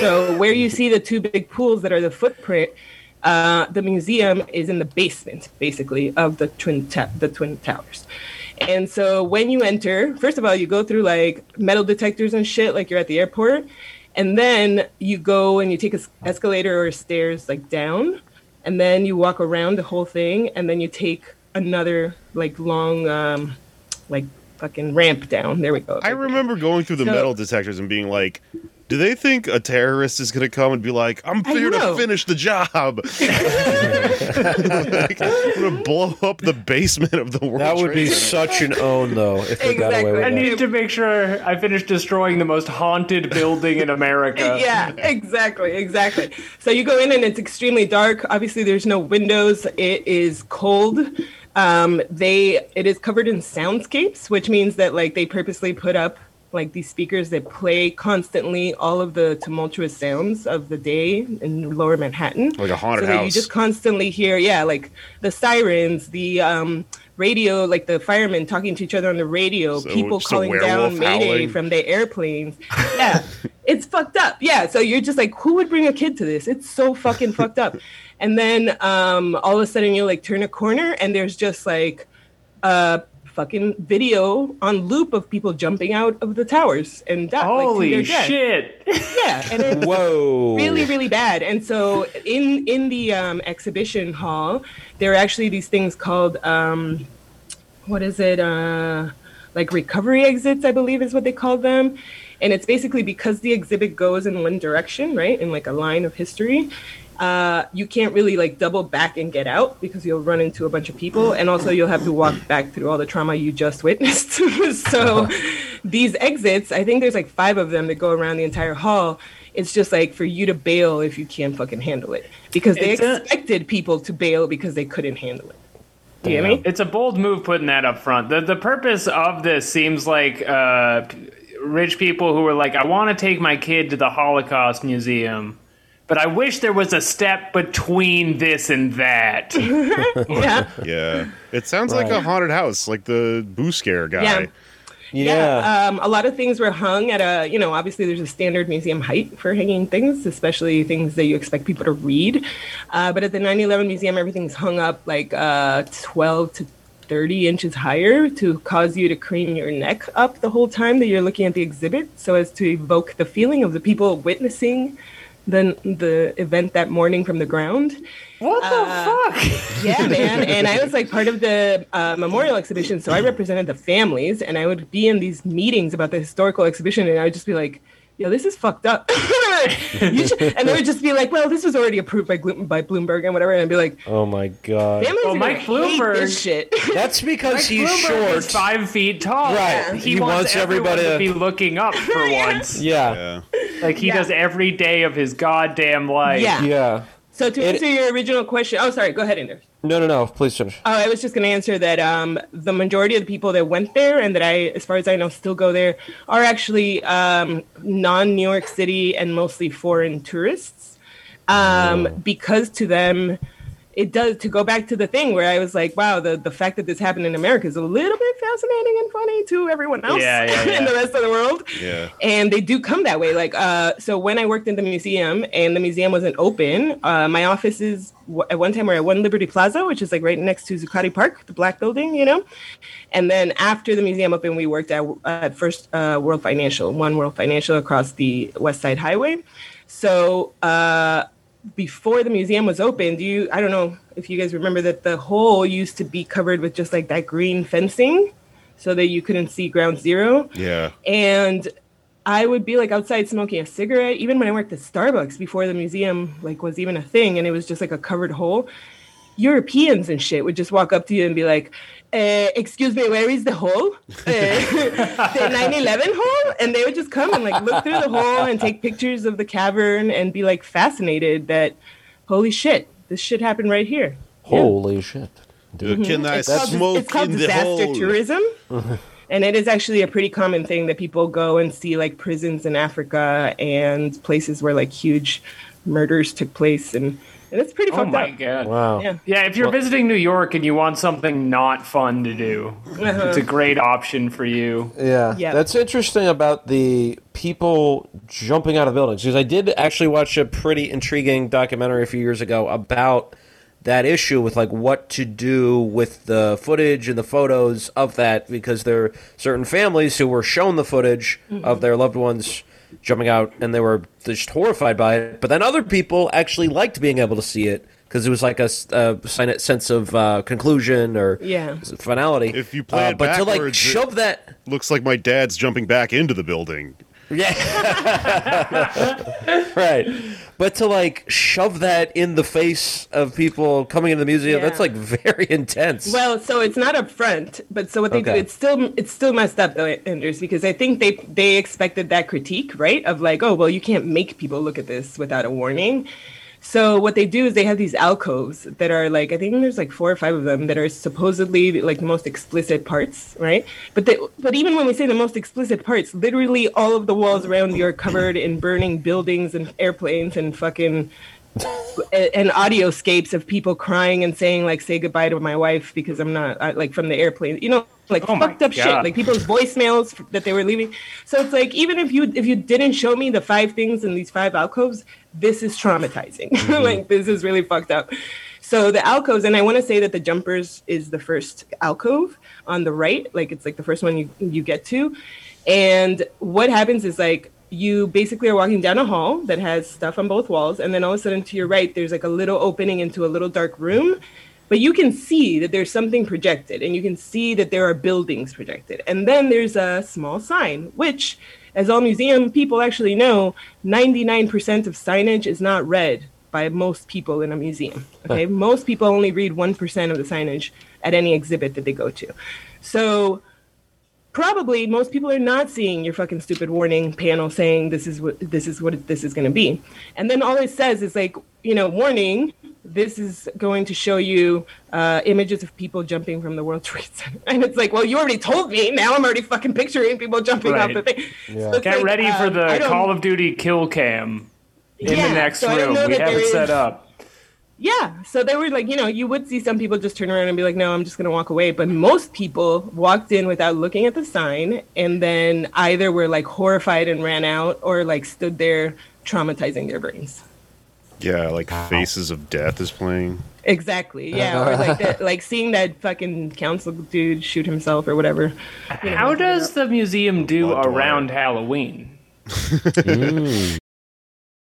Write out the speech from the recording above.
So where you see the two big pools that are the footprint, uh, the museum is in the basement, basically, of the twin ta- the twin towers. And so when you enter, first of all, you go through like metal detectors and shit, like you're at the airport, and then you go and you take a s- escalator or stairs like down, and then you walk around the whole thing, and then you take another like long, um, like fucking ramp down. There we go. I remember going through the So- metal detectors and being like, do they think a terrorist is going to come and be like, I'm here to finish the job? like, I'm going to blow up the basement of the world. That would be Trade such an own, though, if they got away Exactly. with I that. need to make sure I finish destroying the most haunted building in America. yeah, exactly, exactly. So you go in and it's extremely dark. Obviously, there's no windows. It is cold. Um, they it is covered in soundscapes, which means that like they purposely put up like these speakers that play constantly all of the tumultuous sounds of the day in Lower Manhattan. Like a haunted so that you just constantly hear, yeah, like the sirens, the um, radio, like the firemen talking to each other on the radio, So people calling down Mayday howling. from their airplanes. Yeah, it's fucked up. Yeah, so you're just like, who would bring a kid to this? It's so fucking fucked up. And then um, all of a sudden you like turn a corner and there's just like a fucking video on loop of people jumping out of the towers and die, like, to Holy their shit! Yeah, and it's Whoa. really really bad and so in in the um, exhibition hall there are actually these things called um, what is it uh, like recovery exits i believe is what they call them and it's basically because the exhibit goes in one direction right in like a line of history uh, you can't really like double back and get out because you'll run into a bunch of people and also you'll have to walk back through all the trauma you just witnessed. So these exits i think there's like five of them that go around the entire hall. It's just like for you to bail if you can't fucking handle it because they It's a- expected people to bail because they couldn't handle it. Do you get me? It's a bold move putting that up front. The the purpose of this seems like uh, rich people who were like, I want to take my kid to the Holocaust Museum, but I wish there was a step between this and that. yeah Yeah. It sounds like a haunted house, like the Boo Scare guy. Yeah. yeah. um, a lot of things were hung at a, you know, obviously there's a standard museum height for hanging things, especially things that you expect people to read. Uh, but at the 9 11 museum, everything's hung up like uh, 12 to 30 inches higher to cause you to crane your neck up the whole time that you're looking at the exhibit so as to evoke the feeling of the people witnessing the, the event that morning from the ground. What the fuck? Yeah, man. And I was like part of the uh, memorial exhibition, so I represented the families, and I would be in these meetings about the historical exhibition, and I would just be like, "Yo, this is fucked up," You should- and they would just be like, "Well, this was already approved by Glo- by Bloomberg and whatever," and I'd be like, oh my god. "Families Well, Mike gonna hate Bloomberg- this shit." That's because Mike he's Bloomberg short. is five feet tall. Right. He, He wants, wants everybody everybody to to- be looking up for once. yeah. Yeah. Like he Yeah. does every day of his goddamn life. Yeah. Yeah. So to It- answer your original question, oh, sorry, go ahead, Anders. No, no, no. Please finish. Oh, I was just going to answer that um, the majority of the people that went there and that I, as far as I know, still go there are actually um, non New York City and mostly foreign tourists. Um, Because to them, it does, to go back to the thing where I was like, wow, the, the fact that this happened in America is a little bit fascinating and funny to everyone else Yeah, yeah, in the rest of the world. Yeah. and they do come that way. Like uh so when i worked in the museum and the museum wasn't open uh my offices w- at one time were at one liberty plaza which is like right next to zuccotti park the black building you know? And then after the museum opened we worked at, at first uh, world financial one world financial across the west side highway. So uh before the museum was open, do you I don't know if you guys remember that the hole used to be covered with just like that green fencing so that you couldn't see ground zero Yeah. and I would be like outside smoking a cigarette, even when I worked at Starbucks before the museum like was even a thing, and it was just like a covered hole. Europeans and shit would just walk up to you and be like, uh, "Excuse me, where is the hole? Uh, the 9/11 hole?" And they would just come and like look through the hole and take pictures of the cavern and be like fascinated that, holy shit, this shit happened right here. Holy shit. Uh, Can I It's called, smoke it's called in the disaster hole? tourism. and it is actually a pretty common thing that people go and see like prisons in Africa and places where like huge murders took place and and it's pretty fun. Oh fucked my up. god. Wow. Yeah. Yeah, if you're visiting New York and you want something not fun to do, uh-huh. it's a great option for you. Yeah. Yeah. That's interesting about the people jumping out of buildings because I did actually watch a pretty intriguing documentary a few years ago about that issue with like what to do with the footage and the photos of that because there are certain families who were shown the footage of mm-hmm. their loved ones jumping out and they were just horrified by it but then other people actually liked being able to see it because it was like a, sign- sense of uh, conclusion or Yeah. finality If you play Uh, but to like backwards, it- shove that Looks like my dad's jumping back into the building. Yeah. right. But to like shove that in the face of people coming into the museum, Yeah. that's like very intense. Well, so it's not up front, but so what they do, it's still it's still messed up though, Anders, because I think they they expected that critique, right? Of like, oh well, you can't make people look at this without a warning. So what they do is they have these alcoves that are like I think there's like four or five of them that are supposedly like the most explicit parts, right? But they, but even when we say the most explicit parts, literally all of the walls around you are covered in burning buildings and airplanes and fucking and audioscapes of people crying and saying like say goodbye to my wife because I'm not I, like from the airplane. You know like Oh fucked up shit. Like people's voicemails that they were leaving. So it's like even if you if you didn't show me the five things in these five alcoves this is traumatizing. Mm-hmm. Like this is really fucked up. So the alcoves and I want to say that the jumpers is the first alcove on the right. Like it's like the first one you you get to. And what happens is like you basically are walking down a hall that has stuff on both walls, and then all of a sudden to your right, there's like a little opening into a little dark room. But you can see that there's something projected, and you can see that there are buildings projected. And then there's a small sign, which, as all museum people actually know, 99% of signage is not read by most people in a museum. Okay, most people only read 1% of the signage at any exhibit that they go to. So probably most people are not seeing your fucking stupid warning panel saying this is what this is what this is going to be and then all it says is like you know warning this is going to show you uh, images of people jumping from the world trade center and it's like well you already told me now i'm already fucking picturing people jumping off Right. the thing So Get like, ready for um, I the Call of Duty kill cam in Yeah, the next so room. We have it set is- up. Yeah, so they were like, you know, you would see some people just turn around and be like, no, I'm just going to walk away. But most people walked in without looking at the sign and then either were like horrified and ran out or like stood there traumatizing their brains. Yeah, like Faces of Death is playing. Exactly. Yeah. Or like that, like seeing that fucking council dude shoot himself or whatever. You know, How does the museum do around Halloween? Mm.